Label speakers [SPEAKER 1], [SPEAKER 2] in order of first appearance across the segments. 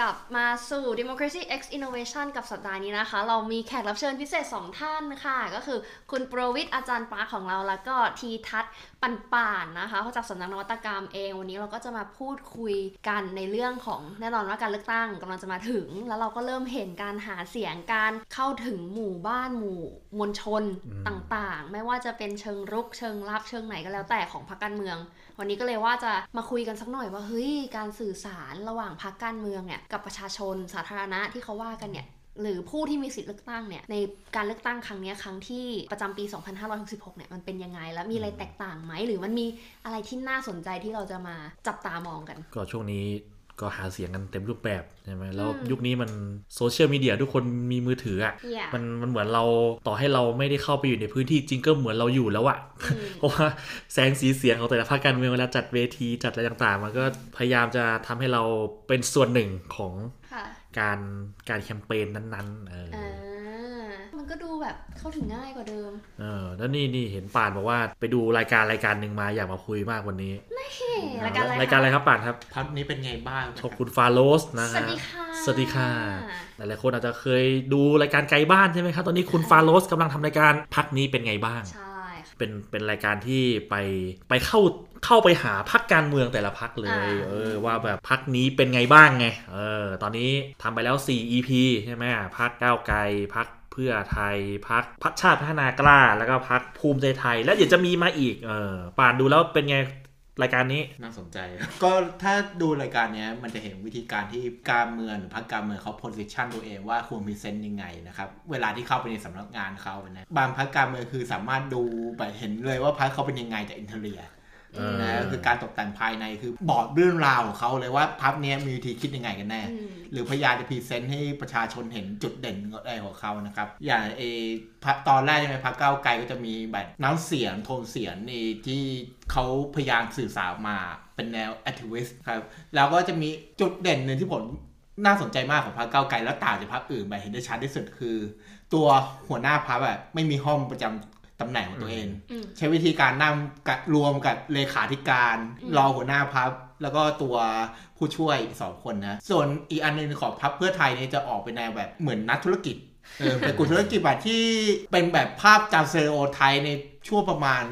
[SPEAKER 1] กลับมาสู่ Democracy X Innovation กับสัปดาห์นี้นะคะ เรามีแขกรับเชิญพิเศษ 2 ท่านค่ะ ก็คือคุณโปรวิทย์อาจารย์ปาร์คของเรา แล้วก็ทีทัศน์ปันป่านนะคะเขาจากสำนักนวัตกรรมเอง วันนี้เราก็จะมาพูดคุยกันในเรื่องของแน่นอนว่าการเลือกตั้งกำลังจะมาถึง แล้วเราก็เริ่มเห็นการหาเสียงการเข้าถึงหมู่บ้านหมู่มวลชนต่างๆ ไม่ว่าจะเป็นเชิงรุกเชิงรับเชิงไหนก็แล้วแต่ของพรรคการเมือง วันนี้ก็เลยว่าจะมาคุยกันสักหน่อยว่าเฮ้ยการสื่อสารระหว่างพรรคการเมืองเนี่ยกับประชาชนสาธารณะที่เขาว่ากันเนี่ยหรือผู้ที่มีสิทธิ์เลือกตั้งเนี่ยในการเลือกตั้งครั้งนี้ครั้งที่ประจำปี 2566 เนี่ยมันเป็นยังไง แล้วมีอะไรแตกต่างไหม หรือมันมีอะไรที่น่าสนใจที่เราจะมาจับตามองกัน
[SPEAKER 2] ก็ช่วงนี้ ก็หาเสียงกันเต็มรูปแบบใช่ไหมแล้วยุคนี้มันโซเชียลมีเดียทุกคนมีมือถืออะ
[SPEAKER 1] Yeah
[SPEAKER 2] มันมันเหมือนเราต่อให้เราไม่ได้เข้าไปอยู่ในพื้นที่จริงก็เหมือนเราอยู่แล้วอะเพราะว่าแสงสีเสียงของแต่ละภาคการเมืองเวลาจัดเวทีจัดอะไรต่างๆ มันก็พยายามจะทำให้เราเป็นส่วนหนึ่งของ
[SPEAKER 1] ค่ะ
[SPEAKER 2] การการแคมเปญนั้นๆ เออ
[SPEAKER 1] อ่ามัน ก็ดูแบบเข้าถึงง่ายกว่าเดิม
[SPEAKER 2] เออ แล้วนี่นี่เห็นป่านบอกว่าไปดูรายการรายการหนึ่งมาอยากมาคุยมากวันนี้
[SPEAKER 1] เฮ้รายการอะไร
[SPEAKER 2] รายการอะไรครับป่านครับ
[SPEAKER 3] พักนี้เป็นไงบ้าง
[SPEAKER 2] ชอบคุณฟาโรสนะ
[SPEAKER 1] สวั
[SPEAKER 2] ฮะ
[SPEAKER 1] สดีค่ะ
[SPEAKER 2] สวัสดีค่ะหลายๆคนอาจจะเคยดูรายการไกลบ้านใช่ไหมครับ ตอนนี้คุณฟาโรสกำลังทำรายการพักนี้เป็นไงบ้าง
[SPEAKER 1] ใช่ค่ะ
[SPEAKER 2] เป็นเป็นรายการที่ไปไปเข้าเข้าไปหาพรรคการเมืองแต่ละพรรคเลย เออว่าแบบพรรคนี้เป็นไงบ้างไง เออตอนนี้ทำไปแล้ว 4 EP ใช่ไหมพรรคก้าวไกลพรรคเพื่อไทยพรรคพรรคชาติพัฒนากล้า แล้วก็พรรคภูมิใจไทย แล้วเดี๋ยวจะมีมาอีกเออป่านดูแล้วเป็นไงรายการนี้
[SPEAKER 3] น่าสนใจ ก็ถ้าดูรายการนี้มันจะเห็นวิธีการที่การเมืองหรือพรรคการเมืองเขา position ตัวเองว่าควร present ยังไงนะครับ เวลาที่เข้าไปในสำนักงานเขาเนะบางพรรคการเมืองคือสามารถดูแบบเห็นเลยว่าพรรคเขาเป็นยังไงจาก interior นะคือการตกแต่งภายในคือบอกเรื่องราวของเขาเลยว่าพรรคเนี้ยมีวิธีคิดยังไงกันแน่
[SPEAKER 1] อืม
[SPEAKER 3] หรือพยายามจะ present ให้ประชาชนเห็นจุดเด่นอะไรของเขานะครับ อย่างเอพรรคตอนแรกใช่ไหมพรรคก้าวไกลก็จะมีแบบน้ำเสียงโทนเสียงนี่ที่เขาพยายามสื่อสารมาเป็นแนว activist ครับแล้วก็จะมีจุดเด่นหนึ่งที่ผมน่าสนใจมากของพรรคก้าวไกลแล้วต่างจากพรรคอื่นแบบเห็นได้ชัดที่สุดคือ ตัวหัวหน้าพรรคแบบไม่มีห้องประจำ ตำแหน่งของตัวเอง
[SPEAKER 1] อืม
[SPEAKER 3] ใช้วิธีการนั่งกับรวมกับเลขาธิการ
[SPEAKER 1] อืม
[SPEAKER 3] รองหัวหน้าพับแล้วก็ตัวผู้ช่วยอีกสองคนนะ ส่วนอีกอันหนึงของพับเพื่อไทยเนี่ยจะออกไปในวแบบเหมือนนักธุรกิจเออเป็นกลุ่มธุรกิจแบบที่เป็นแบบภาพจำเซโอไทยในช่วงประมาณ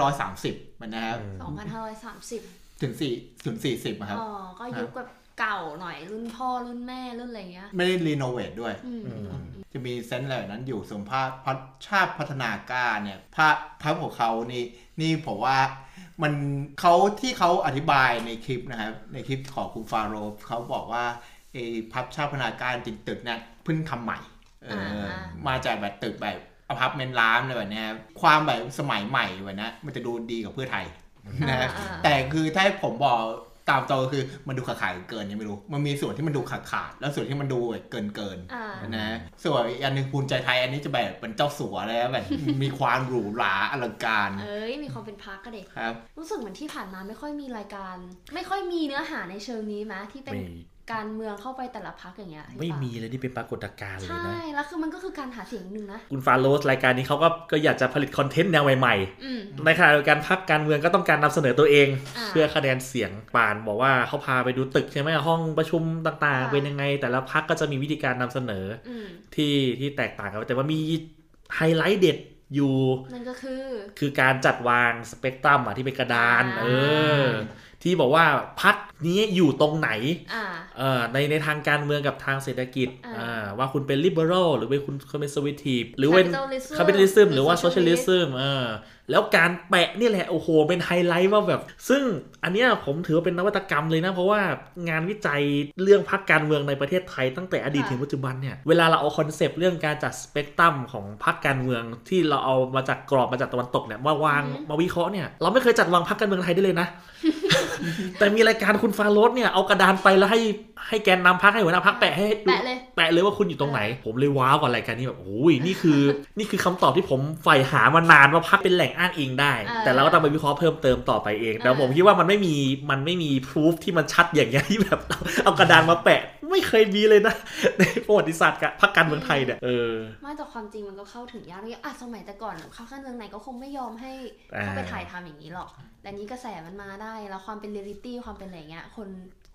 [SPEAKER 3] 2,530 มันนะครับ
[SPEAKER 1] 2,530
[SPEAKER 3] ถึง4ถึง40อะครับ
[SPEAKER 1] อ๋อ ก็ยุคแบบเก่าหน่อยรุ่นพ่อรุ่นแม่รุ่นอะไรเงี้ย
[SPEAKER 3] ไม่ได้ renovate ด้วย
[SPEAKER 1] อืม
[SPEAKER 2] อืม
[SPEAKER 1] อืม
[SPEAKER 3] จะมี sense อะไรแบบนั้นอยู่ส่วนพรรคพัฒชาติพัฒนากล้าเนี่ยภาพภาพของเขานี่นี่ผมว่ามันเขาที่เขาอธิบายในคลิปนะครับในคลิปของคุณฟาโรสเขาบอกว่าไอ้พรรคชาติพัฒนากล้าติดตึกเนี่ยเพิ่งทำใหม่เอออามาจากแบบตึกแบบอพาร์ตเมนต์ร้านอะไรแบบเนี้ยครับความแบบสมัยใหม่แบบนี้มันจะดูดีกว่าเพื่อไทยนะฮะ
[SPEAKER 1] อ่า
[SPEAKER 3] แต่คือถ้าให้ผมบอก ตามตรงคือมันดูขาดขาดเกินๆยังไม่รู้ มันมีส่วนที่มันดูขาดขาดๆแล้วส่วนที่มันดูแบบเกินเกินๆ
[SPEAKER 1] อ่า
[SPEAKER 3] นะส่วนอีกอันหนึ่งภูมิใจไทยอันนี้จะแบบเป็นเจ้าสัวเลยนะแบบมีความหรูหราอลังการ
[SPEAKER 1] เอ้ยมีความเป็นพักก็เด็ก
[SPEAKER 3] ครับ
[SPEAKER 1] รู้สึกเหมือนที่ผ่านมาไม่ค่อยมีรายการ ไม่ค่อยมีเนื้อหาในเชิงนี้มะที่เป็น
[SPEAKER 2] ไม่
[SPEAKER 1] การเมืองเข้าไปแต่ละพักอย่างเงี้ย
[SPEAKER 2] ไม่
[SPEAKER 1] เห็นปะ
[SPEAKER 2] มีเลยนี่เป็นปรากฏการณ์เลย
[SPEAKER 1] ใช่
[SPEAKER 2] นะ
[SPEAKER 1] แล้วคือมันก็คือการหาเสียงหนึ่งนะ
[SPEAKER 2] คุณฟาโรสรายการนี้เขาก็ก็อยากจะผลิตคอนเทนต์แนวใหม่ๆ
[SPEAKER 1] อืม
[SPEAKER 2] ในขณะเดียวกันพักการเมืองก็ต้องการนำเสนอตัวเอง
[SPEAKER 1] อ่า
[SPEAKER 2] เพื่อคะแนนเสียงปานบอกว่าเขาพาไปดูตึกใช่ไหมห้องประชุมต่างๆ
[SPEAKER 1] ค่ะ
[SPEAKER 2] เป็นยังไง แต่ละพักก็จะมีวิธีการนำเสนอ
[SPEAKER 1] อืม
[SPEAKER 2] ที่ที่แตกต่างกันไปแต่ว่ามีไฮไลท์เด็ดอยู่
[SPEAKER 1] นั่นก็คือ
[SPEAKER 2] คือการจัดวางสเปกตรัมอะที่เป็นกระดาน
[SPEAKER 1] อ่า
[SPEAKER 2] เออ ที่บอกว่าพักนี้อยู่ตรงไหน
[SPEAKER 1] อ่า
[SPEAKER 2] เอ่อในในทางการเมืองกับทางเศรษฐกิจ
[SPEAKER 1] อ่า
[SPEAKER 2] อ่าว่าคุณเป็น liberal หรือเป็นคุณคุณเป็น conservative หรือเป็น
[SPEAKER 1] Capitalism
[SPEAKER 2] capitalism หรือว่า
[SPEAKER 1] หรือ socialist
[SPEAKER 2] socialism เออแล้วการแปะนี่แหละ โอ้โห เป็นไฮไลท์ว่าแบบ ซึ่งอันเนี้ยผมถือว่าเป็นนวัตกรรมเลยนะ เพราะว่างานวิจัยเรื่องพรรคการเมืองในประเทศไทยตั้งแต่อดีต
[SPEAKER 1] ค่ะ
[SPEAKER 2] ถึงปัจจุบันเนี่ย เวลาเราเอา concept เรื่องการจัดสเปกตรัมของพรรคการเมืองที่เราเอามาจากกรอบมาจากตะวันตกเนี่ยมาวางมาวิเคราะห์เนี่ยเราไม่เคยจัดวางพรรคการเมืองไทยได้เลยนะ แต่มีรายการคุณฟาโรสเนี่ยเอากระดานไปแล้วให้ให้แกนนำพรรคให้หัวหน้าพรรคแปะให้ดู
[SPEAKER 1] แปะเลย
[SPEAKER 2] แปะเลยว่าคุณอยู่ตรงไหน ผมเลย wow กับรายการนี้แบบโอ้ยนี่คือ นี่คือคำตอบที่ผมใฝ่หามานานว่าพักเป็นแหล่งอ้างอิงได้
[SPEAKER 1] อ่า
[SPEAKER 2] แต่เราก็ต้องไปวิเคราะห์เพิ่มเติมต่อไปเองแต่
[SPEAKER 1] อ่า
[SPEAKER 2] ผมคิดว่ามันไม่มีมันไม่มีพิสูจที่มันชัดอย่างเงี้ยที่แบบเอาเอากระดานมาแปะ ไม่เคยมีเลยนะ ในประวัติศาสตร์กับพักการเมืองไทยเนี่ยเออ
[SPEAKER 1] ไม่แต่ความจริงมันก็เข้าถึงยากเลยอะสมัยแต่ก่อนเข้าขั้นเมืองไหนก็คงไม่ยอมให้
[SPEAKER 2] อ่า
[SPEAKER 1] เข้าไปถ่ายทำอย่างนี้หรอกแต่นี้กระแสมันมาได้แล้วความเป็นเรียลิตี้ความเป็นอะไรเงี้ยคน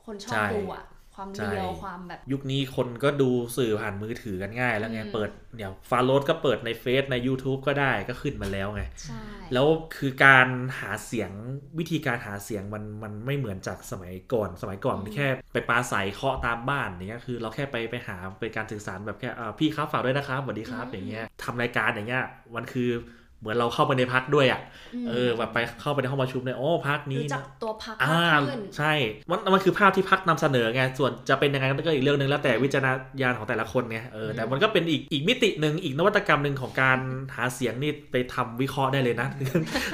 [SPEAKER 1] คนชอบ
[SPEAKER 2] ใช่
[SPEAKER 1] ดูอะ ความ
[SPEAKER 2] ใช่
[SPEAKER 1] เรียวความแบบ
[SPEAKER 2] ยุคนี้คนก็ดูสื่อผ่านมือถือกันง่าย แล้วไง
[SPEAKER 1] อืม
[SPEAKER 2] เปิดเดี๋ยวฟาโรสก็เปิดในเฟซใน YouTube ก็ได้ก็ขึ้นมาแล้วไง
[SPEAKER 1] ใช่
[SPEAKER 2] แล้วคือการหาเสียงวิธีการหาเสียงมันมันไม่เหมือนจากสมัยก่อน สมัยก่อนมันแค่ไปปราศัยเคาะตามบ้านอย่างเงี้ยคือเราแค่ไปไปหาเป็นการสื่อสารแบบแค่อ่าพี่ครับฝากด้วยนะครับสวัสดีครับอย่างเงี้ยทำรายการอย่างเงี้ยมันคือ เหมือนเราเข้าไปในพักด้วยอะ
[SPEAKER 1] ม
[SPEAKER 2] เออแบบไปเข้าไปในห้องประชุมเนี่ยโอ้พักนี้
[SPEAKER 1] รู้จั
[SPEAKER 2] นะ
[SPEAKER 1] กตัวพรรค
[SPEAKER 2] อ่ามา
[SPEAKER 1] กขึ้น
[SPEAKER 2] ใช่ มันมันคือภาพที่พรรคนำเสนอไง ส่วนจะเป็นยังไงก็อีกเรื่องหนึ่งแล้วแต่วิจารณญาณของแต่ละคนไงเออแต่มันก็เป็นอีกอีกมิติหนึ่งอีกนวัตกรรมหนึ่งของการหาเสียงนี่ไปทำวิเคราะห์ได้เลยนะ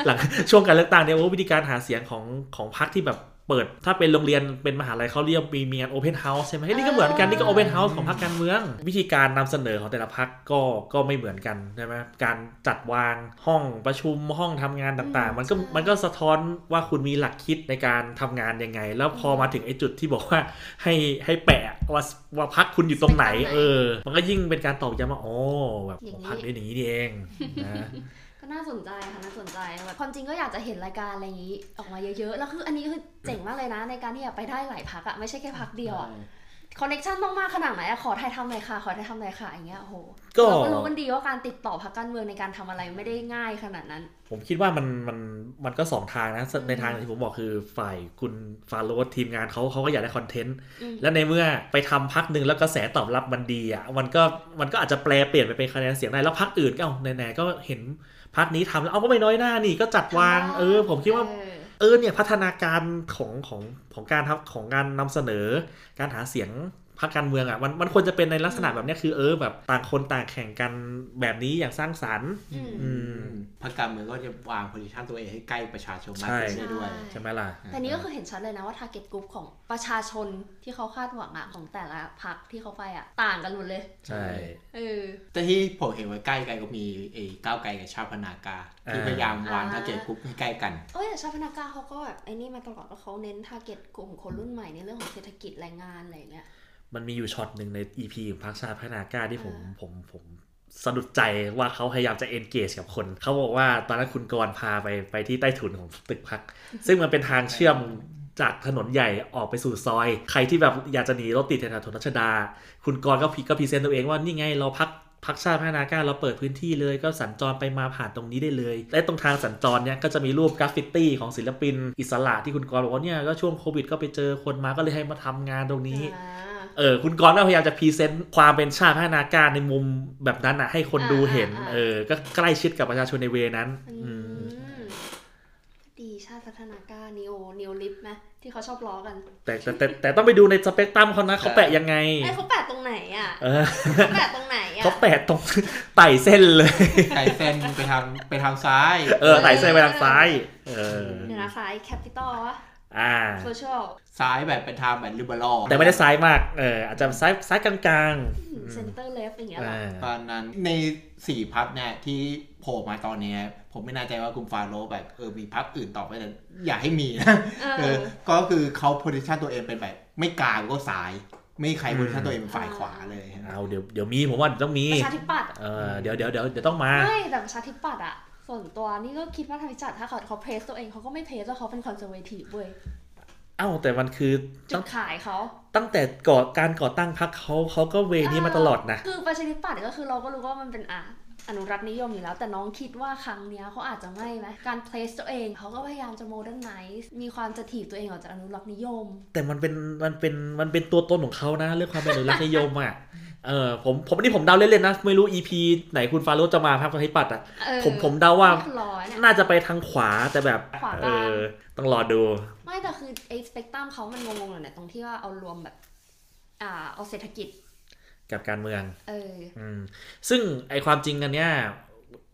[SPEAKER 2] หลังช่วงการเลือกตั้งเนี่ยโอ้วิธีการหาเสียงของของพรรคที่แบบ เปิดถ้าเป็นโรงเรียนเป็นมหาลัยเขาเรียกมีมีงาน open house ใช่ไหมเฮ้ยนี่ก็เหมือนกันนี่ก็ open house ของพรรคการเมือง วิธีการนำเสนอของแต่ละพรรคก็ก็ไม่เหมือนกันใช่ไหมการจัดวางห้องประชุมห้องทำงานต่าง
[SPEAKER 1] อืม
[SPEAKER 2] ๆมันก็
[SPEAKER 1] ใช่
[SPEAKER 2] มันก็สะท้อนว่าคุณมีหลักคิดในการทำงานยังไง แล้วพอมาถึงไอ้จุดที่บอกว่าให้ให้แปะว่าว่าพักคุณอยู่ตรงไหน เออ มันก็ยิ่งเป็นการตอกย้ำว่าอ๋อแบบพักเป็นอย่างนี้นี่เองนะ
[SPEAKER 1] ก็น่าสนใจค่ะน่าสนใจแบบความจริงก็อยากจะเห็นรายการอะไรอย่างนี้ ออกมาเยอะๆ แล้วคืออันนี้คือเจ๋งมากเลยนะ ในการที่จะไปได้หลายพักอะไม่ใช่แค่พักเดียวอะคอนเนคชั่นต้องมากขนาดไหนอะขอถ่ายทำหน่อยค่ะ ขอถ่ายทำหน่อยค่ะอย่างเงี้ยโอ้โห
[SPEAKER 2] ก็
[SPEAKER 1] เราก็รู้กันดีว่าการติดต่อพักการเมืองในการทำอะไรไม่ได้ง่ายขนาดนั้น
[SPEAKER 2] ผมคิดว่ามันมันมันก็สองทางนะ
[SPEAKER 1] อืม
[SPEAKER 2] ในทางที่ผมบอกคือฝ่ายคุณฟาโรสทีมงานเขาเขาก็อยากได้คอนเทนต์
[SPEAKER 1] อืม
[SPEAKER 2] และในเมื่อไปทำพักหนึ่งแล้วกระแสตอบรับมันดีอะมันก็มันก็อาจจะแปลเปลี่ยนไปเป็นคะแนนเสียงได้แล้วพักอื่นก็เอาไหนๆก็เห็น พักนี้ทำแล้วเอาก็ไม่น้อยหน้านี่ก็จัดวาง เออ ผมคิดว่า
[SPEAKER 1] เออ
[SPEAKER 2] เออเนี่ยพัฒนาการของของของการทำของการนำเสนอ การหาเสียง พรรคการเมืองอะมันมันควรจะเป็นในลักษณะแบบเนี้ยคือเออแบบต่างคนต่างแข่งกันแบบนี้อย่างสร้างสรรค์
[SPEAKER 1] อืม
[SPEAKER 2] อืม
[SPEAKER 3] พรรคการเมืองก็จะวาง position ตัวเองให้ใกล้ประชาชนมาก
[SPEAKER 2] ใช่
[SPEAKER 3] ขึ้นได้ด้วย
[SPEAKER 2] ใช่ไหมล่ะ
[SPEAKER 1] แต่นี้ก็คือเห็นชัดเลยนะว่า target group ของประชาชนที่เขาคาดหวังอะของแต่ละพรรคที่เขาไปอะต่างกันหมดเลย
[SPEAKER 2] ใช่
[SPEAKER 1] เออ
[SPEAKER 3] แต่ที่ผมเห็นไว้ใกล้กันก็มีเอก้าวไกลกับชาติพัฒนากล้าที่
[SPEAKER 2] อ่า
[SPEAKER 3] พยายามวาง
[SPEAKER 1] อ่า
[SPEAKER 3] target group ให้ใกล้กัน
[SPEAKER 1] เอ้ยแต่ชาติพัฒนากล้าเขาก็แบบไอ้นี่มาตลอดว่าเขาเน้น target กลุ่มคนรุ่นใหม่ในเรื่องของเศรษฐกิจแรงงานอะไรอย่างเงี้ย
[SPEAKER 2] มันมีอยู่ช็อตหนึ่งใน EP ของพรรคชาติพัฒนากล้าที่ผม
[SPEAKER 1] อ่า
[SPEAKER 2] ผมผมสะดุดใจว่าเขาพยายามจะ engage กับคน เขาบอกว่าตอนนั้นคุณกรณ์พาไปไปที่ใต้ถุนของตึกพรรค ซึ่งมันเป็นทางเชื่อมจากถนนใหญ่ออกไปสู่ซอย ใครที่แบบอยากจะหนีรถติดแถวๆถนนรัชดา คุณกรณ์ก็พิก็ present ตัวเองว่านี่ไงเราพรรคพรรคชาติพัฒนากล้าเราเปิดพื้นที่เลยก็สัญจรไปมาผ่านตรงนี้ได้เลย และตรงทางสัญจรเนี่ยก็จะมีรูปกราฟฟิตี้ของศิลปิน อิสระที่คุณกรณ์บอกว่าเนี่ยก็ช่วงโควิดก็ไปเจอคนมาก็เลยให้มาทำงานตรงนี้
[SPEAKER 1] อ่า
[SPEAKER 2] เออคุณกรณ์ก็พยายามจะ present ความเป็นชาติพัฒนากล้าในมุมแบบนั้นอะให้คนดูเห็น
[SPEAKER 1] อ่าอ่า
[SPEAKER 2] เออ ก็ใกล้ชิดกับประชาชนใน way นั้น
[SPEAKER 1] อื
[SPEAKER 2] อืม
[SPEAKER 1] มดีชาติพัฒนากล้า neo neo-lib ไหมที่เขาชอบล้อกัน
[SPEAKER 2] แต่แต่แต่แต่ต้องไปดูในสเปกตรัมเขานะเขาแปะยังไง
[SPEAKER 1] ไอ้เขาแปะตรงไหนอะ
[SPEAKER 2] เออ
[SPEAKER 1] เขาแปะตรงไหนอะ
[SPEAKER 2] เขาแปะตรงไต่เส้นเลย
[SPEAKER 3] ไกลเส้นไปทางไปทางซ้าย
[SPEAKER 2] เออไต่เส้นไปทางซ้าย เออ
[SPEAKER 1] เดี๋ยวนะซ้าย capital วะ
[SPEAKER 2] อ่า
[SPEAKER 1] โซเชียล
[SPEAKER 3] ซ้ายแบบเป็นทางแบบ liberal
[SPEAKER 2] แต่ไม่ได้ซ้ายมาก เอออาจจะซ้ายซ้ายกลางๆ
[SPEAKER 1] เซ center left อย่างเงี้ย
[SPEAKER 2] อื
[SPEAKER 1] เหรอ
[SPEAKER 2] ม
[SPEAKER 3] ตอนนั้นในสี่พรรคเนี่ยที่โผล่มาตอนเนี้ยผมไม่แน่ใจว่าคุณฟาโรสแบบเออมีพรรคอื่นต่อไปแต่อยากให้มีนะ
[SPEAKER 1] เอ
[SPEAKER 3] เอ
[SPEAKER 1] อ
[SPEAKER 3] อก็คือเขา position ตัวเองเป็นแบบไม่กลางก็ซ้ายไม่มีใคร position ตัวเองเป็นฝ่ายขวาเลย
[SPEAKER 2] เอาเดี๋ยวเดี๋ยวมีผมว่าเดี๋ยวต้องมี
[SPEAKER 1] ประชาธิปัตย์
[SPEAKER 2] เออเดี๋ยวเดี๋ยวเดี๋ยวเดี๋ยวต้องมา
[SPEAKER 1] ไม่แต่ประชาธิปัตย์อะ ส่วนตัวนี่ก็คิดว่าทางวิจัดถ้าเขาเขา place ตัวเองเขาก็ไม่ place ว่าเขาเป็น conservative เว้ย
[SPEAKER 2] เอ้าแต่มันคือ
[SPEAKER 1] จุ
[SPEAKER 2] ตั้
[SPEAKER 1] ด
[SPEAKER 2] ง
[SPEAKER 1] ขายเขา
[SPEAKER 2] ตั้งแต่ก่อการก่อตั้งพรรคเขาเขาก็ way นี้มาตลอดนะ
[SPEAKER 1] คือประชาธิปัตย์ก็คือเราก็รู้ว่ามันเป็นอะอนุรักษ์นิยมอยู่แล้ว แต่น้องคิดว่าครั้งเนี้ยเขาอาจจะไม่ไหมการ place ตัวเองเขาก็พยายามจะ modernize มีความจะถีบตัวเองออกจากอนุรักษ์นิยม
[SPEAKER 2] แต่มันเป็นมันเป็นมันเป็นตัวตนของเขานะเรื่องความเป็นอนุรักษ์นิยมอะ เออผมผมนี่ผมเดาเล่นๆนะ ไม่รู้ EP ไหนคุณฟาโรสจะมาพรรคประชาธิปัตย์อะ
[SPEAKER 1] เออ
[SPEAKER 2] ผมผมเดาว่า
[SPEAKER 1] คือร้อยเนี่ย
[SPEAKER 2] น่าจะไปทางขวาแต่แบบ
[SPEAKER 1] ขวาก
[SPEAKER 2] เอ
[SPEAKER 1] ลาง
[SPEAKER 2] อต้องรอดู
[SPEAKER 1] ไม่แต่คือไอ้สเปกตรัมเขามันงงๆอยู่เนี่ยตรงที่ว่าเอารวมแบบ อ่าเอาเศรษฐกิจ
[SPEAKER 2] กับการเมือง
[SPEAKER 1] เออ
[SPEAKER 2] อืมซึ่งไอความจริงกันเนี้ย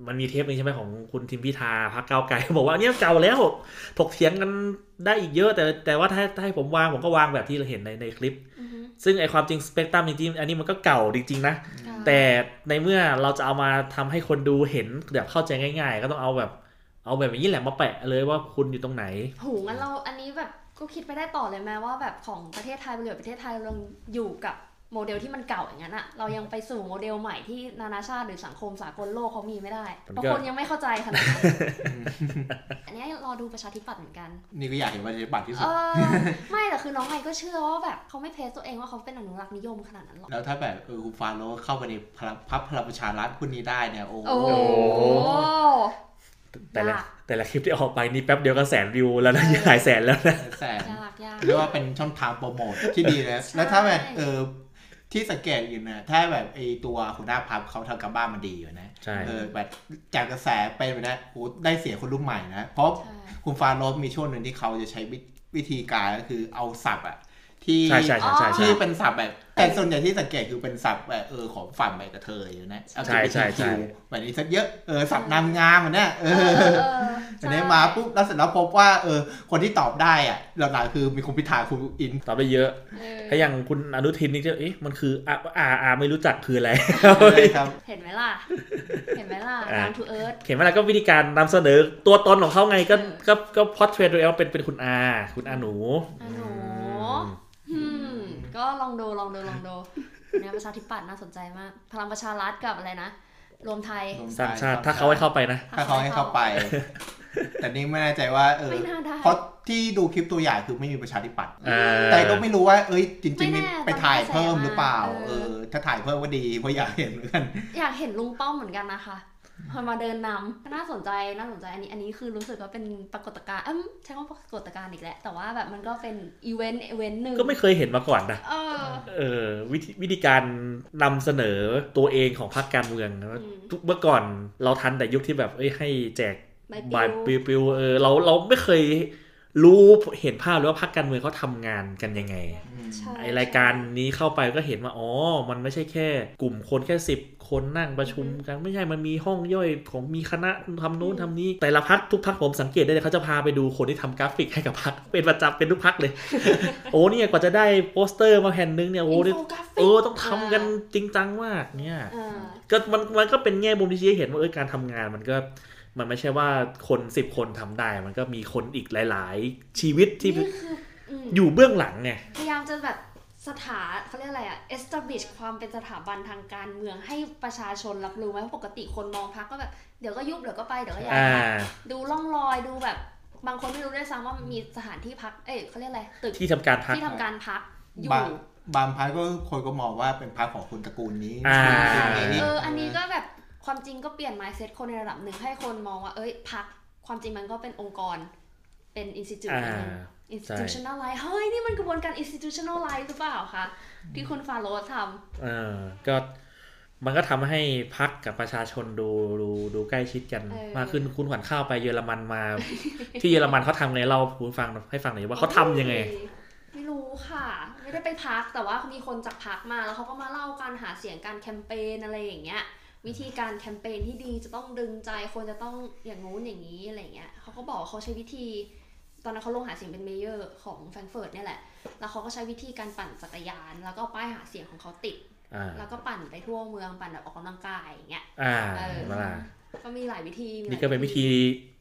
[SPEAKER 2] มันมีเทปหนึงใช่ไหมของคุณทิมพิธาพรรคก้าวไกลบอกว่าเนี่ยเก่าแล้วถกเถียงกันได้อีกเยอะ แต่แต่ว่าถ้าถ้าให้ผมวางผมก็วางแบบที่เราเห็นในในคลิป
[SPEAKER 1] อือฮึ
[SPEAKER 2] ซึ่งไอความจริงสเปกตรัมจริงๆอันนี้มันก็เก่าจริงๆนะ
[SPEAKER 1] ค่ะ
[SPEAKER 2] แต่ในเมื่อเราจะเอามาทำให้คนดูเห็นแบบเข้าใจง่าย ๆ ก็ต้องเอาแบบเอาแบบนี้แหละมาแปะเลยว่าคุณอยู่ตรงไหน
[SPEAKER 1] หูงั้นเราอันนี้แบบก็คิดไปได้ต่อเลยไหมว่าแบบของประเทศไทยบริบทประเทศไทยเราอยู่กับ โมเดลที่มันเก่าอย่างนั้นอะเรายังไปสู่โมเดลใหม่ที่นานาชาติหรือสังคมสากลโลกเขามีไม่ได้
[SPEAKER 2] มัน
[SPEAKER 1] บาง
[SPEAKER 2] ก็
[SPEAKER 1] คนยังไม่เข้าใจขนาดนั้นอันนี้รอดูประชาธิปัตย์เหมือนกัน
[SPEAKER 3] นี่ก็อยากเห็นประชาธิปัตย์ที่สุ
[SPEAKER 1] เอ
[SPEAKER 3] ด
[SPEAKER 1] อไม่แต่คือน้องไมค์ก็เชื่อว่าแบบเขาไม่เพสตัวเองว่าเขาเป็นอนุรักษ์นิยมขนาดนั้นหรอก
[SPEAKER 3] แล้วถ้าแบบเออคุณฟาโรห์เข้าไปในพลังพรรคพลังประชารัฐคุณนี้ได้เนี่ยโอ้
[SPEAKER 1] โอ้
[SPEAKER 3] โห
[SPEAKER 1] โห
[SPEAKER 2] แต่ละ
[SPEAKER 1] ยาก
[SPEAKER 2] แต่ละคลิปที่ออกไปนี่แป๊บเดียวก็แสนวิวแล้วนะหลายแสนแล้วนะ
[SPEAKER 3] แสน
[SPEAKER 1] ยากยาก
[SPEAKER 3] เรียกว่าเป็นช่องทางโปรโมทที่ดีเลย
[SPEAKER 1] ใช่
[SPEAKER 3] แล้วถ้าแบบเออ ที่สังเกตอยู่นะ ถ้าแบบไอตัวหัวหน้าพักเขาทำกับบ้านมันดีอยู่นะ
[SPEAKER 2] ใช่
[SPEAKER 3] เออแบบจากกระแสไปแบบนี้โอ้ได้เสียคนรุ่นใหม่นะ เพราะ
[SPEAKER 1] ใช่
[SPEAKER 3] คุณฟาโรห์มีช่วงหนึ่งที่เขาจะใช้วิวิธีการก็คือเอาศัพท์อะ ที่
[SPEAKER 2] ใช่ใช่ใช่ใช่ใช่
[SPEAKER 3] ที่เป็นศัพท์แบบ แต่ส่วนใหญ่ที่สังเกตคือเป็นศัพท์แบบเออของฝั่งแบบกระเทยอยู่นะ
[SPEAKER 2] ใช่ใช่ใช่
[SPEAKER 3] LGBTQ แบบนี้ซะเยอะเออศัพท์นางงามอันเนี้ยเอ
[SPEAKER 1] เอ
[SPEAKER 3] อ
[SPEAKER 1] อเออ
[SPEAKER 3] อันนี้มาปุ๊บแล้วเสร็จแล้วพบว่าเออคนที่ตอบได้อะหลักๆคือมีคุณพิธาคุณอิน
[SPEAKER 2] ตอบได้เยอะ
[SPEAKER 1] เออ
[SPEAKER 2] ถ้าอย่างคุณอนุทินนี่จะเอ๊ะมันคืออ่าอ่าอ่าไม่รู้จักคืออะไร
[SPEAKER 3] ครับ
[SPEAKER 1] เห็นไหมล่ะเห็นไหมล่ะ
[SPEAKER 2] อ่า
[SPEAKER 1] down to earth
[SPEAKER 2] เห็นไหมล่ะก็วิธีการนำเสนอตัวตนของเขาไงก็
[SPEAKER 1] เออ
[SPEAKER 2] ก็ก็พอดเทรดตัวเองว่าเป็นเป็นคุณอาคุณอาหนู
[SPEAKER 1] อะหนูอืม ก็ลองดูลองดูลองดูเนี่ยประชาธิปัตย์น่าสนใจมาก พลังประชารัฐกับอะไรนะ รวมไทย
[SPEAKER 2] สร้างชาติถ้าเขาให้เข้าไปนะ
[SPEAKER 3] ถ้าเขาให้เข้าไป แต่นี่ไม่แน่ใจว่าเออ
[SPEAKER 1] ไม่น่าได้
[SPEAKER 3] เพราะที่ดูคลิปตัวอย่างคือไม่มีประชาธิปัตย์
[SPEAKER 2] อ่า
[SPEAKER 3] แต่ก็ไม่รู้ว่า เอ้ย จริงๆ
[SPEAKER 1] ไม่
[SPEAKER 3] มี
[SPEAKER 1] แน่
[SPEAKER 3] ไปถ่าย
[SPEAKER 1] ตอนนี้
[SPEAKER 3] เพิ่มหรือเปล่า
[SPEAKER 1] กระแสมา
[SPEAKER 3] เอ
[SPEAKER 1] เอ
[SPEAKER 3] อ
[SPEAKER 1] อ
[SPEAKER 3] ถ้าถ่ายเพิ่มก็ดีเพราะอยากเห็นเหมือนกัน
[SPEAKER 1] อยากเห็นลุงป้อมเหมือนกันนะคะ พอมาเดินนำก็น่าสนใจน่าสนใจอันนี้อันนี้คือรู้สึกว่าเป็นปรากฏการณ์เอ้มใช้คำว่าปรากฏการณ์อีกแล้วแต่ว่าแบบมันก็เป็นอีเวนต์อีเวนต์หนึ่ง
[SPEAKER 2] ก็ไม่เคยเห็นมาก่อนนะ
[SPEAKER 1] เออ
[SPEAKER 2] เออวิธีวิธีการนำเสนอตัวเองของพรรคการเมืองนะ
[SPEAKER 1] อืม
[SPEAKER 2] ทุกเมื่อก่อนเราทันแต่ยุคที่แบบเอ้ยให้แจก
[SPEAKER 1] ใบ
[SPEAKER 2] บาย
[SPEAKER 1] ปลิว
[SPEAKER 2] ปิวๆเออเราเราไม่เคย รู้เห็นภาพเลยว่าพรรคการเมืองเขาทำงานกันยังไง
[SPEAKER 1] ใช่
[SPEAKER 2] ไอรายการนี้เข้าไปก็เห็นว่าอ๋อ มันไม่ใช่แค่ กลุ่มคนแค่สิบคนนั่งประชุมกันไม่ใช่มันมีห้องย่อยของมีคณะทำนู้นทำนี้แต่ละพรรคทุกพรรคผมสังเกตได้เลยเขาจะพาไปดูคนที่ทำกราฟิกให้กับพรรคเป็นประจำเป็นทุกพรรคเลย โอ้เนี่ยกว่าจะได้โปสเตอร์มาแผ่นนึงเนี่ยโอ้เนี่ย
[SPEAKER 1] โฟกราฟิก
[SPEAKER 2] เออต้องทำกันจริงจังมากเนี่ย
[SPEAKER 1] เออ
[SPEAKER 2] ก็มันมันก็เป็นแง่มุมที่ชี้ให้เห็นว่าเออการทำงานมันก็ มันไม่ใช่ว่าคนสิบคนทำได้ มันก็มีคนอีกหลาย ๆ ชีวิตที่
[SPEAKER 1] นี่คืออืม
[SPEAKER 2] อยู่เบื้องหลังไง
[SPEAKER 1] พยายามจะแบบสถาเขาเรียกอะไรอะ establish ความเป็นสถาบันทางการเมืองให้ประชาชนรับรู้ไหมเพราะปกติคนมองพักก็แบบ เดี๋ยวก็ยุบเดี๋ยวก็ไปเดี๋ยวก็ย้าย
[SPEAKER 2] อ่า
[SPEAKER 1] พักดูร่องรอยดูแบบ บางคนไม่รู้ด้วยซ้ำว่ามันมีสถานที่พัก เอ้ยเขาเรียกอะไรตึก
[SPEAKER 2] ที่ทำการพัก
[SPEAKER 1] ที่ทำการพักอยู่
[SPEAKER 3] บางบางพักก็คนก็มองว่าเป็นพักของคนตระกูลนี้
[SPEAKER 2] อ่า
[SPEAKER 1] เอออันนี้ก็แบบ ความจริงก็เปลี่ยน mindset คนในระดับหนึ่งให้คนมองว่า เอ้ยพักความจริงมันก็เป็นองค์กรเป็น institute
[SPEAKER 2] อ่า
[SPEAKER 1] อันหนึ่ง institutionalize เฮ้ย นี่มันกระบวนการ institutionalize หรือเปล่าคะ ที่คุณฟาโรสท
[SPEAKER 2] เออก็มันก็ทำให้พักกับประชาชนดูดูดูใกล้ชิดกัน
[SPEAKER 1] เออ
[SPEAKER 2] มากขึ้นคุณขวัญข้าวไปเยอรมันมา ที่เยอรมันเขาทำไงเราคุณฟังให้ฟังหน่อยำว่าเขาทำยังไง
[SPEAKER 1] ไม่รู้ค่ะ ไม่ได้ไปพักแต่ว่ามีคนจากพักมาแล้วเขาก็มาเล่าการหาเสียงการแคมเปญอะไรอย่างเงี้ย วิธีการแคมเปญที่ดีจะต้องดึงใจคนจะต้องอย่างงู้นอย่างนี้อะไรเงี้ยเขาก็บอกว่าเขาใช้วิธี ตอนนั้นเขาลงหาเสียงเป็น mayor ของแฟรงก์เฟิร์ตเนี่ยแหละ แล้วเขาก็ใช้วิธีการปั่นจักรยาน แล้วก็ป้ายหาเสียงของเขาติด
[SPEAKER 2] อ่า
[SPEAKER 1] แล้วก็ปั่นไปทั่วเมืองปั่นแบบออกกำลังกายอย่างเงี้ย
[SPEAKER 2] อ่า
[SPEAKER 1] เออ
[SPEAKER 2] เห็นไหมล่ะ
[SPEAKER 1] ก็มีหลายวิธีมีหลาย
[SPEAKER 2] นี่ก็เป็นวิธี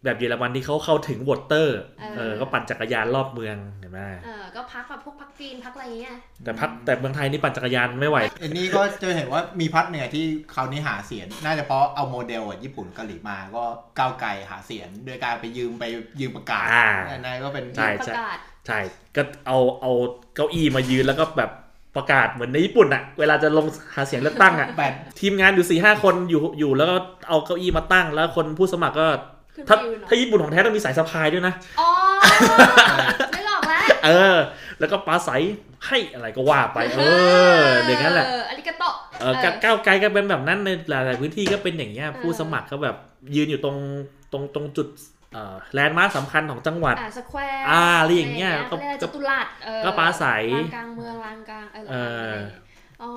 [SPEAKER 2] แบบเยอรมันที่เขาเข้าถึง voter เอ
[SPEAKER 1] อ
[SPEAKER 2] เออ ก็ปั่นจักรยานรอบเมืองเห็นไหม
[SPEAKER 1] เออ ก็พรรคแบบพวกพรรค Green พรรคอะไรเงี้ย
[SPEAKER 2] แต่พักแต่เมืองไทยนี่ปั่นจักรยานไม่ไหว
[SPEAKER 3] อันนี้ก็จะเห็นว่ามีพักเนี่ยที่เขานี่หาเสียง น่าจะเพราะเอาโมเดลอะญี่ปุ่นเกาหลีมาก็ก้าวไกลหาเสียงโดยการไปยืมไปยืมประกาศ
[SPEAKER 2] อ่า
[SPEAKER 3] อันนั้นก็เป็น
[SPEAKER 2] ใช่
[SPEAKER 1] ประกาศ
[SPEAKER 2] ใช่ ก็เอาเอาเก้าอี้มายืนแล้วก็แบบ ประกาศเหมือนในญี่ปุ่นอะเวลาจะลงหาเสียงเลือกตั้งอะ
[SPEAKER 3] แบบ
[SPEAKER 2] ทีมงานอยู่สี่ห้าคนอยู่อยู่แล้วก็เอาเก้าอี้มาตั้ง แล้วคนผู้สมัครก็
[SPEAKER 1] ขึ้นไป
[SPEAKER 2] ถ้า
[SPEAKER 1] ยืนเหรอ
[SPEAKER 2] ถ้าญี่ปุ่นของแท้ต้องมีสายสะพายด้วยนะ
[SPEAKER 1] อ๋อไม่หลอกแล้ว
[SPEAKER 2] เออ แล้วก็ปราศรัยให้อะไรก็ว่าไป เอออย่างนั้นแหละ
[SPEAKER 1] เออありがとう
[SPEAKER 2] เออก้าวก้าวไกลก็เป็นแบบนั้นในหลาย ๆ พื้นที่ก็เป็นอย่างเงี้ย
[SPEAKER 1] เออ
[SPEAKER 2] ผู้สมัครก็แบบยืนอยู่ตรงตรงตรงจุดเอ่อ แลนด์มาร์คสำคัญของจังหวัด
[SPEAKER 1] อ่า square
[SPEAKER 2] อ่าอะไรอย่างเงี้ยก็
[SPEAKER 1] ก็เรียกอะไรจัตุรัสเออ
[SPEAKER 2] ก็ปราศรัย
[SPEAKER 1] ลานกลางเมืองลานกลางเออ
[SPEAKER 2] เออ
[SPEAKER 1] อ๋อ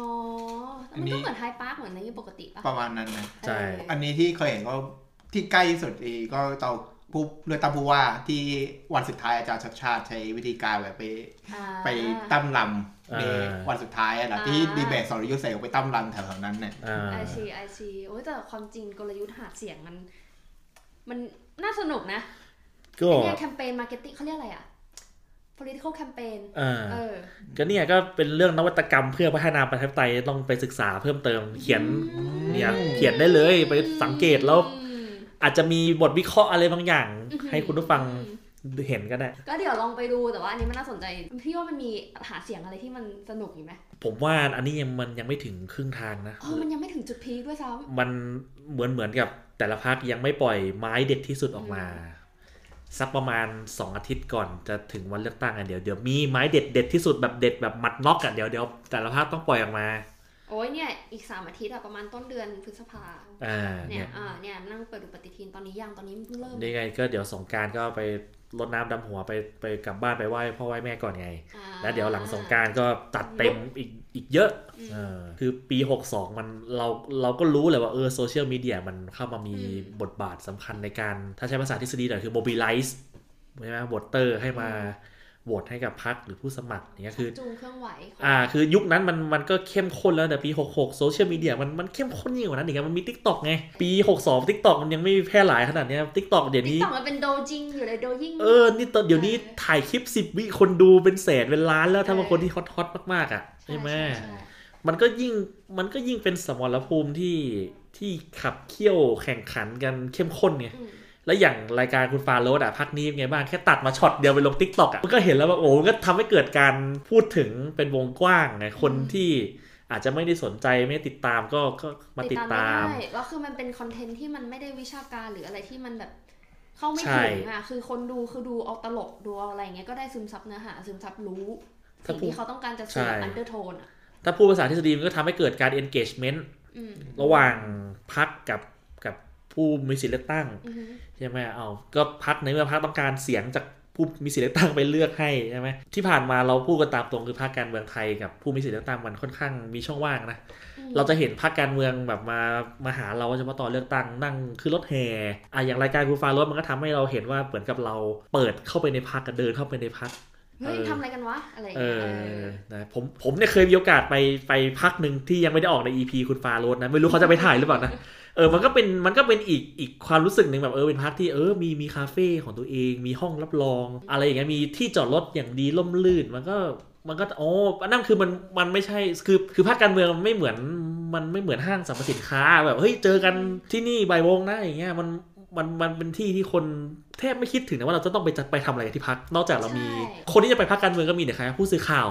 [SPEAKER 1] อ
[SPEAKER 3] อัน
[SPEAKER 1] มัน
[SPEAKER 3] นี้
[SPEAKER 1] ก็เหมือนไฮพาร์คเหมือนในญี่ปุ่นปกติป่ะ
[SPEAKER 3] ประมาณนั้นนะ
[SPEAKER 2] ใช่
[SPEAKER 1] เออ
[SPEAKER 3] อันนี้ที่เคยเห็นก็ที่ใกล้ที่สุดอีกก็ตอนผู้เลือกตั้งผู้ว่าที่วันสุดท้ายอาจารย์ชัชชาติใช้วิธีการแบบไป
[SPEAKER 1] อ่า
[SPEAKER 3] ไปตั้มลำ
[SPEAKER 2] อ่า
[SPEAKER 3] ในวันสุดท้ายอะนะที่
[SPEAKER 1] อ่า
[SPEAKER 3] ดีเบตสรยุทธ์เสร็จไปตั้มลำแถวๆนั้นเนี่ย
[SPEAKER 2] อ่า
[SPEAKER 1] ไอซี I see โอ้ยแต่ความจริงกลยุทธ์หาเสียงมัน มัน น่าสนุกนะ
[SPEAKER 2] ก็
[SPEAKER 1] ไอเนี่ย campaign marketing เขาเรียกอะไรอะ political campaign
[SPEAKER 2] อ่า
[SPEAKER 1] เออ
[SPEAKER 2] ก็เนี่ยก็เป็นเรื่องนวัตกรรมเพื่อพัฒนาประชาธิปไตยต้องไปศึกษาเพิ่มเติมเขียนเนี่ยเขียนได้เลยไปสังเกตแล้ว
[SPEAKER 1] อืม
[SPEAKER 2] อาจจะมีบทวิเคราะห์อะไรบางอย่าง
[SPEAKER 1] อือหือ
[SPEAKER 2] ให้คุณผู้ฟัง เห็นก็ได้
[SPEAKER 1] ก็เดี๋ยวลองไปดูแต่ว่าอันนี้มันน่าสนใจ พี่ว่ามันมีหาเสียงอะไรที่มันสนุกอยู่ไหม
[SPEAKER 2] ผมว่าอันนี้ยังมันยังไม่ถึงครึ่งทางนะ
[SPEAKER 1] เออมันยังไม่ถึงจุดพีคด้วยซ้
[SPEAKER 2] มันเหมือนเหมือนกับแต่ละพักยังไม่ปล่อยไม้เด็ดที่สุดออกมาสักประมาณ 2 อาทิตย์ก่อนจะถึงวันเลือกตั้งอะเดี๋ยวเดี๋ยวมีไม้เด็ดเด็ดที่สุดแบบเด็ดแบบหมัดน็อกอะเดี๋ยวเดี๋ยวแต่ละพรรคต้องปล่อยออกมาำ
[SPEAKER 1] โอ้ยเนี่ยอีกสามอาทิตย์อะประมาณต้นเดือนพฤษภา
[SPEAKER 2] อ่า
[SPEAKER 1] เนี่
[SPEAKER 2] เนี่ยย
[SPEAKER 1] อ่าเนี่ยนั่งเปิดดูปฏิทินตอนนี้ยังตอนนี้เพิ่งเริ่ม
[SPEAKER 2] นี่ไงก็เดี๋ยวสงกรานต์ก็ไป รดน้ำดำหัวไปไปกลับบ้านไปไหว้พ่อไหว้แม่ก่อนไง
[SPEAKER 1] อ่า
[SPEAKER 2] แล้วเดี๋ยวหลังสงกรานต์ก็จัดเต็มอีกอีกเยอะ
[SPEAKER 1] อืม
[SPEAKER 2] เออคือปี 62 มันเราเราก็รู้แหละว่าเออโซเชียลมีเดียมันเข้ามามี
[SPEAKER 1] อืม
[SPEAKER 2] บทบาทสำคัญในการ ถ้าใช้ภาษาทฤษฎีหน่อยคือ mobilize ใช่ไหม voter ให้มา โหวตให้กับพรรคหรือผู้สมัครอย่างเงี้ยคือ
[SPEAKER 1] จูงเครื่องไหวของ
[SPEAKER 2] อ่าคือยุคนั้นมันมันก็เข้มข้นแล้วแต่ปี 66โซเชียลมีเดียมันมันเข้มข้นยิ่งกว่านั้นอีกอะมันมี TikTok ไง ปี 62 TikTok มันยังไม่แพร่หลายขนาดเนี้ย TikTok เดี๋ยวนี้
[SPEAKER 1] TikTokมันเป็น Douyin อยู่เลย Douyin
[SPEAKER 2] เออนี่ตอนเดี๋ยวนี้ถ่ายคลิป 10 วิคนดูเป็นแสนเป็นล้านแล้วถ้าบางคนที่ฮอตฮอตมากๆอะใช่ไหม
[SPEAKER 1] ใช่
[SPEAKER 2] มันก็ยิ่งมันก็ยิ่งเป็นสมรภูมิที่ที่ขับเคี่ยวแข่งขันกันเข้มข้นไง
[SPEAKER 1] อืม
[SPEAKER 2] แล้วอย่างรายการคุณฟาโรสอะพรรคนี้เป็นไงบ้างแค่ตัดมาช็อตเดียวไปลง TikTok อะมันก็เห็นแล้วว่าโอ้มันก็ทำให้เกิดการพูดถึงเป็นวงกว้างไงคนที่อาจจะไม่ได้สนใจไม่ได้ติดตามก็ก็มาติดตาม
[SPEAKER 1] ไได้แล้วคือมันเป็นคอนเทนต์ที่มันไม่ได้วิชาการหรืออะไรที่มันแบบเข้าไม่
[SPEAKER 2] ใช่
[SPEAKER 1] ถึงอะคือคนดูคือดูเอาตลกดูเอาอะไรอย่างเงี้ยก็ได้ซึมซับเนื้อหาซึมซับรู้
[SPEAKER 2] ถ้า
[SPEAKER 1] สิ่ง
[SPEAKER 2] พูด
[SPEAKER 1] ที่เขาต้องการจะสื่อ
[SPEAKER 2] ใช่
[SPEAKER 1] undertone อะ
[SPEAKER 2] ถ้าพูดภาษาทฤษฎีมันก็ทำให้เกิดการ engagement
[SPEAKER 1] อืม
[SPEAKER 2] ระหว่างพักกับกับ ผู้มีสิทธิเลือกตั้ง
[SPEAKER 1] อือฮึ
[SPEAKER 2] ใช่ไหมเอาก็พักในเมื่อพักต้องการเสียงจากผู้มีสิทธิเลือกตั้งไปเลือกให้ใช่ไหมที่ผ่านมาเราพูดกันตามตรงคือพรรคการเมืองไทยกับผู้มีสิทธิเลือกตั้งมันค่อนข้างมีช่องว่างนะ
[SPEAKER 1] อืม
[SPEAKER 2] เราจะเห็นพรรคการเมืองแบบมามาหาเราเฉพาะตอนเลือกตั้งนั่งขึ้นรถแห่อะอย่างรายการกูฟารถมันก็ทำให้เราเห็นว่าเหมือนกับเราเปิดเข้าไปในพักกันเดินเข้าไปในพัก
[SPEAKER 1] เฮ้ย
[SPEAKER 2] เออ
[SPEAKER 1] ทำอะไรกันวะอะไรอย่าง
[SPEAKER 2] เอ
[SPEAKER 1] เงี้ย
[SPEAKER 2] อ
[SPEAKER 1] เออ
[SPEAKER 2] นะผมผมเนี่ยเคยมีโอกาสไปไปพักหนึ่งที่ยังไม่ได้ออกใน EP คุณฟาโรสนะ ไม่รู้เขาจะไปถ่ายหรือเปล่านะเออมันก็เป็นมันก็เป็นอีกอีกความรู้สึกหนึ่งแบบเออเป็นพักที่เออมีมีคาเฟ่ของตัวเอง มีห้องรับรอง อะไรอย่างเงี้ยมีที่จอดรถอย่างดีล่มลื่นมันก็มันก็โอ้นั่นคือมันมันไม่ใช่คือคือภาคการเมืองมันไม่เหมือนมันไม่เหมือนห้างสรรพสินค้าแบบเฮ้ยเจอกันที่นี่บ่ายโมงนะอย่างเงี้ยมัน มันมันเป็นที่ที่คนแทบไม่คิดถึงนะว่าเราจะต้องไปจะไปทำอะไรที่พัก นอกจากเรามี คนที่จะไปพักการเมืองก็มีแต่ใครผู้สื่อข่าว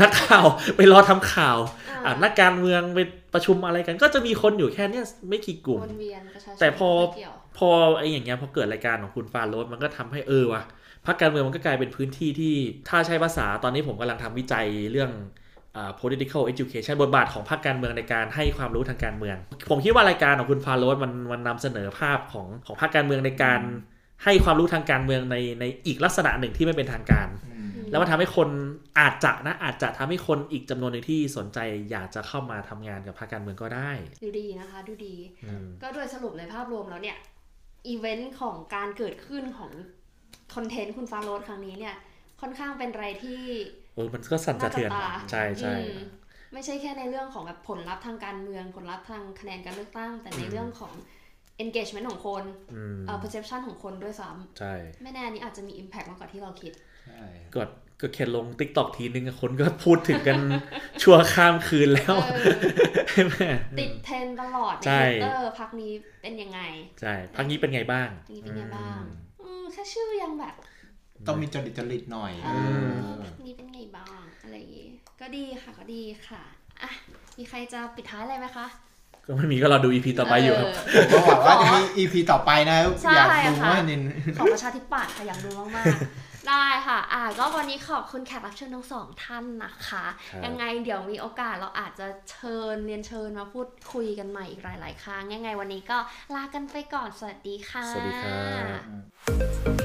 [SPEAKER 2] นักข่าวไปรอทำข่าว
[SPEAKER 1] อ่า
[SPEAKER 2] อ่านักการเมืองไปประชุมอะไรกัน ก็จะมีคนอยู่แค่เนี้ยไม่กี่กลุ่ม
[SPEAKER 1] วนเวียนประชาชน
[SPEAKER 2] แต่พอ
[SPEAKER 1] ไม่เกี่ยว
[SPEAKER 2] พอไอ้อย่างเงี้ยพอเกิดรายการของคุณฟาโรสมันก็ทำให้เออว่ะพักการเมืองมันก็กลายเป็นพื้นที่ที่ถ้าใช้ภาษาตอนนี้ผมกำลังทำวิจัยเรื่องอ่า political education บทบาทของพรรคการเมืองในการให้ความรู้ทางการเมือง ผมคิดว่ารายการของคุณฟาโรสมันมันนำเสนอภาพของของพรรคการเมืองในการให้ความรู้ทางการเมืองในในอีกลักษณะหนึ่งที่ไม่เป็นทางการ
[SPEAKER 3] อืม
[SPEAKER 2] แล้วมันทำให้คนอาจจะนะอาจจะทำให้คนอีกจำนวนหนึ่งที่สนใจอยากจะเข้ามาทำงานกับพรรคการเมืองก็ได้
[SPEAKER 1] ดูดีนะคะ ดูดี
[SPEAKER 2] อืม
[SPEAKER 1] ก็โดยสรุปในภาพรวมแล้วเนี่ยอีเวนต์ของการเกิดขึ้นของคอนเทนต์คุณฟาโรสครั้งนี้เนี่ยค่อนข้างเป็นอะไรที่
[SPEAKER 2] โอ้ยมันก็สั่นสะเทือน
[SPEAKER 1] น่าจับตา
[SPEAKER 2] ใช่ใช่
[SPEAKER 1] อืมไม่ใช่แค่ในเรื่องของแบบผลลัพธ์ทางการเมืองผลลัพธ์ทางคะแนนการเลือกตั้ง แต่ในเรื่องของ engagement ของคน
[SPEAKER 2] อืม
[SPEAKER 1] เอ่อ perception ของคนด้วยซ้
[SPEAKER 2] ใช่ำ
[SPEAKER 1] ไม่แน่อันนี้อาจจะมี impact มากกว่าที่เราคิด
[SPEAKER 3] ใช่
[SPEAKER 2] ก็ก็แค่ลง TikTok ทีนึงอะคนก็พูดถึงกันชั่วข้ามคืนแล้ว
[SPEAKER 1] เออ
[SPEAKER 2] ใช่ไหม
[SPEAKER 1] ติดเทรนด์ตลอดใน
[SPEAKER 2] ใช่
[SPEAKER 1] ทวิตเตอร์พรรคนี้เป็นยังไง
[SPEAKER 2] ใช่พรรคนี้เป็นไงบ้าง
[SPEAKER 1] พรรคนี้เป็นไงบ้าง
[SPEAKER 2] อืม
[SPEAKER 1] อืมแค่ชื่อยังแบบ
[SPEAKER 3] ต้องมีจริตจริตหน่อย
[SPEAKER 1] เอ
[SPEAKER 3] เอ
[SPEAKER 1] อ
[SPEAKER 3] อ
[SPEAKER 1] พักนี้เป็นไงบ้าง อะไรอย่างงี้ ก็ดีค่ะก็ดีค่ะอะมีใครจะปิดท้ายอะไรไหมคะ
[SPEAKER 2] ก็ไม่มีก็รอดูอีพีต่อไปอยู่ครับ
[SPEAKER 1] เผ
[SPEAKER 3] มก็หวังว่าจะมี EP ต่อไปนะ
[SPEAKER 1] ใช่
[SPEAKER 3] อยากดู
[SPEAKER 1] ค่ะ
[SPEAKER 3] ว่านิน
[SPEAKER 1] ของประชาธิปัตย์ค่ะอยากดูมากๆ ได้ค่ะ อะก็วันนี้ขอบคุณแขกรับเชิญทั้งสองท่านนะคะ
[SPEAKER 2] ครับ
[SPEAKER 1] ยังไงเดี๋ยวมีโอกาสเราอาจจะเชิญเรียนเชิญมาพูดคุยกันใหม่อีกหลาย ๆ ครั้งยังไงวันนี้ก็ลากันไปก่อนสวัสดีค่ะ
[SPEAKER 2] สวัสดีครับ
[SPEAKER 3] อืม